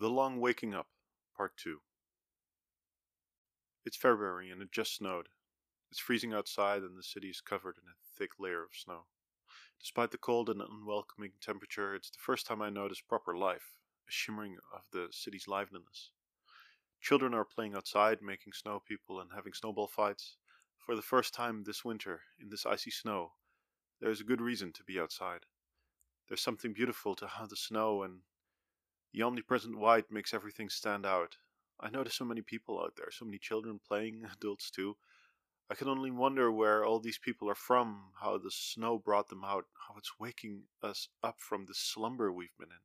The Long Waking Up, Part 2. It's February and it just snowed. It's freezing outside and the city is covered in a thick layer of snow. Despite the cold and unwelcoming temperature, it's the first time I notice proper life, a shimmering of the city's liveliness. Children are playing outside, making snow people and having snowball fights. For the first time this winter, in this icy snow, there is a good reason to be outside. There's something beautiful to how the snow and the omnipresent white makes everything stand out. I notice so many people out there, so many children playing, adults too. I can only wonder where all these people are from, how the snow brought them out, how it's waking us up from the slumber we've been in.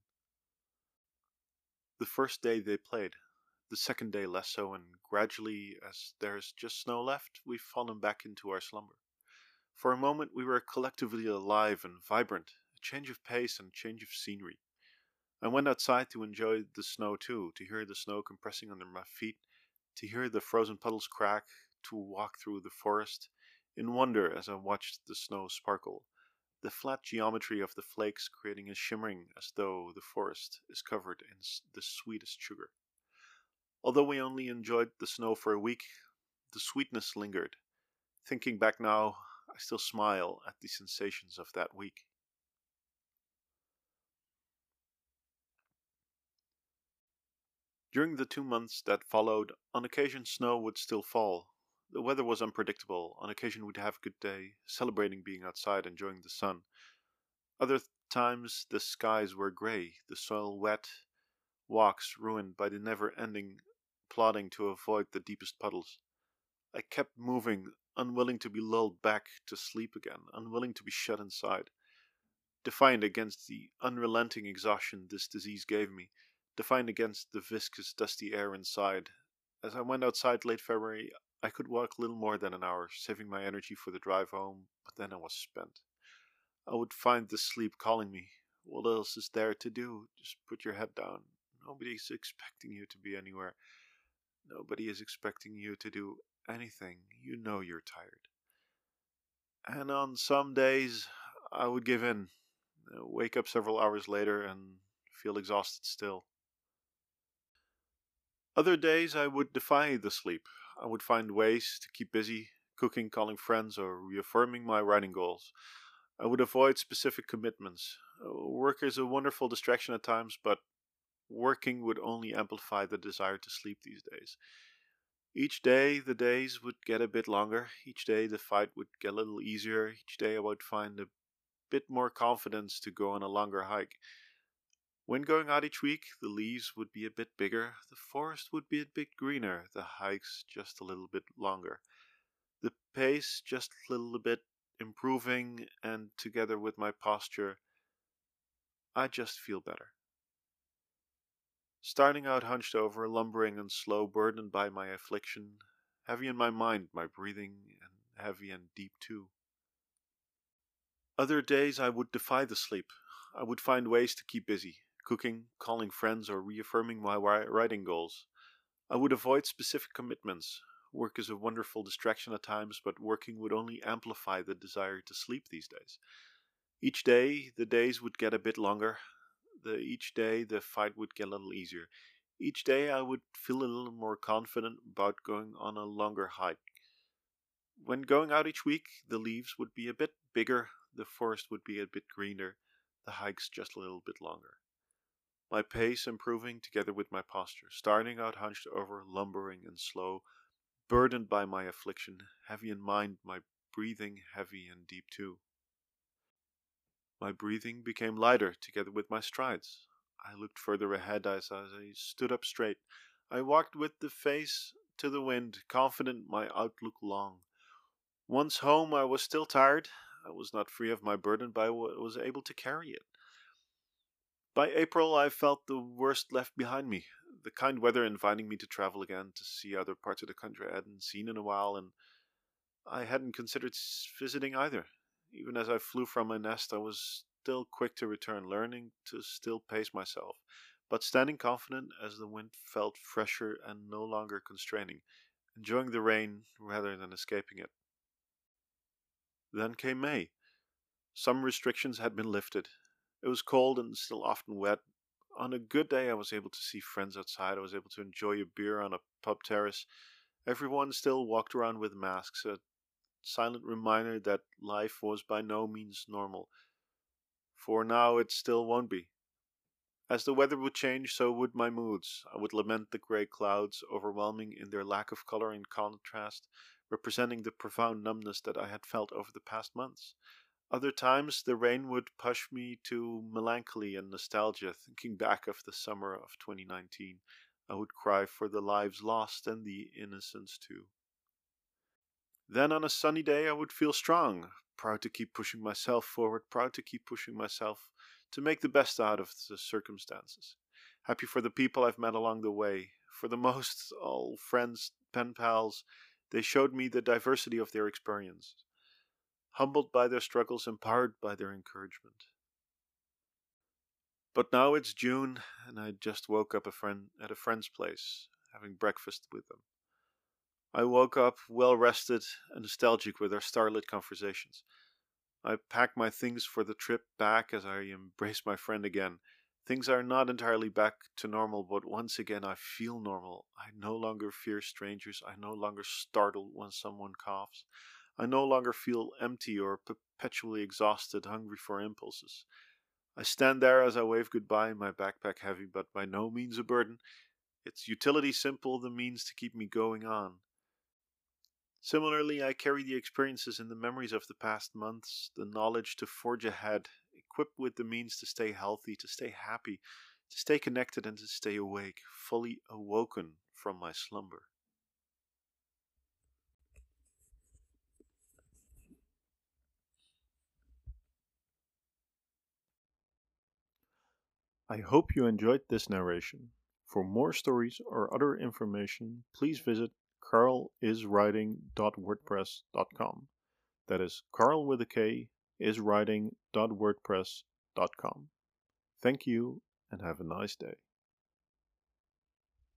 The first day they played, the second day less so, and gradually, as there's just snow left, we've fallen back into our slumber. For a moment, we were collectively alive and vibrant, a change of pace and change of scenery. I went outside to enjoy the snow too, to hear the snow compressing under my feet, to hear the frozen puddles crack, to walk through the forest in wonder as I watched the snow sparkle, the flat geometry of the flakes creating a shimmering as though the forest is covered in the sweetest sugar. Although we only enjoyed the snow for a week, the sweetness lingered. Thinking back now, I still smile at the sensations of that week. During the two months that followed, on occasion snow would still fall. The weather was unpredictable. On occasion we'd have a good day, celebrating being outside, enjoying the sun. Other times the skies were grey, the soil wet, walks ruined by the never ending plodding to avoid the deepest puddles. I kept moving, unwilling to be lulled back to sleep again, unwilling to be shut inside. Defiant against the unrelenting exhaustion this disease gave me, defiant against the viscous, dusty air inside. As I went outside late February, I could walk little more than an hour, saving my energy for the drive home, but then I was spent. I would find the sleep calling me. What else is there to do? Just put your head down. Nobody is expecting you to be anywhere. Nobody is expecting you to do anything. You know you're tired. And on some days, I would give in, wake up several hours later, and feel exhausted still. Other days I would defy the sleep. I would find ways to keep busy, cooking, calling friends, or reaffirming my writing goals. I would avoid specific commitments. Uh, work is a wonderful distraction at times, but working would only amplify the desire to sleep these days. Each day the days would get a bit longer. Each day the fight would get a little easier. Each day I would find a bit more confidence to go on a longer hike. When going out each week, the leaves would be a bit bigger, the forest would be a bit greener, the hikes just a little bit longer. The pace just a little bit improving, and together with my posture, I just feel better. Starting out hunched over, lumbering and slow, burdened by my affliction, heavy in my mind, my breathing, and heavy and deep too. Other days I would defy the sleep. I would find ways to keep busy, cooking, calling friends, or reaffirming my writing goals. I would avoid specific commitments. Work is a wonderful distraction at times, but working would only amplify the desire to sleep these days. Each day, the days would get a bit longer. The, each day, the fight would get a little easier. Each day, I would feel a little more confident about going on a longer hike. When going out each week, the leaves would be a bit bigger, the forest would be a bit greener, the hikes just a little bit longer my pace improving together with my posture, starting out hunched over, lumbering and slow, burdened by my affliction, heavy in mind, my breathing heavy and deep too. My breathing became lighter together with my strides. I looked further ahead as I stood up straight. I walked with the face to the wind, confident my outlook long. Once home, I was still tired. I was not free of my burden, but I was able to carry it. By April, I felt the worst left behind me. The kind weather inviting me to travel again, to see other parts of the country I hadn't seen in a while, and I hadn't considered visiting either. Even as I flew from my nest, I was still quick to return, learning to still pace myself, but standing confident as the wind felt fresher and no longer constraining, enjoying the rain rather than escaping it. Then came May. Some restrictions had been lifted, it was cold and still often wet. On a good day, I was able to see friends outside. I was able to enjoy a beer on a pub terrace. Everyone still walked around with masks, a silent reminder that life was by no means normal. For now, it still won't be. As the weather would change, so would my moods. I would lament the grey clouds, overwhelming in their lack of colour and contrast, representing the profound numbness that I had felt over the past months. Other times, the rain would push me to melancholy and nostalgia, thinking back of the summer of 2019. I would cry for the lives lost and the innocence too. Then on a sunny day, I would feel strong, proud to keep pushing myself forward, proud to keep pushing myself to make the best out of the circumstances. Happy for the people I've met along the way. For the most, all friends, pen pals, they showed me the diversity of their experience. Humbled by their struggles, empowered by their encouragement. But now it's June, and I just woke up a friend at a friend's place, having breakfast with them. I woke up well rested and nostalgic with our starlit conversations. I pack my things for the trip back as I embrace my friend again. Things are not entirely back to normal, but once again I feel normal. I no longer fear strangers. I no longer startle when someone coughs. I no longer feel empty or perpetually exhausted, hungry for impulses. I stand there as I wave goodbye, my backpack heavy, but by no means a burden. Its utility simple, the means to keep me going on. Similarly, I carry the experiences and the memories of the past months, the knowledge to forge ahead, equipped with the means to stay healthy, to stay happy, to stay connected, and to stay awake, fully awoken from my slumber. I hope you enjoyed this narration. For more stories or other information, please visit karliswriting.wordpress.com. That is Carl with a K is writing.wordpress.com. Thank you and have a nice day.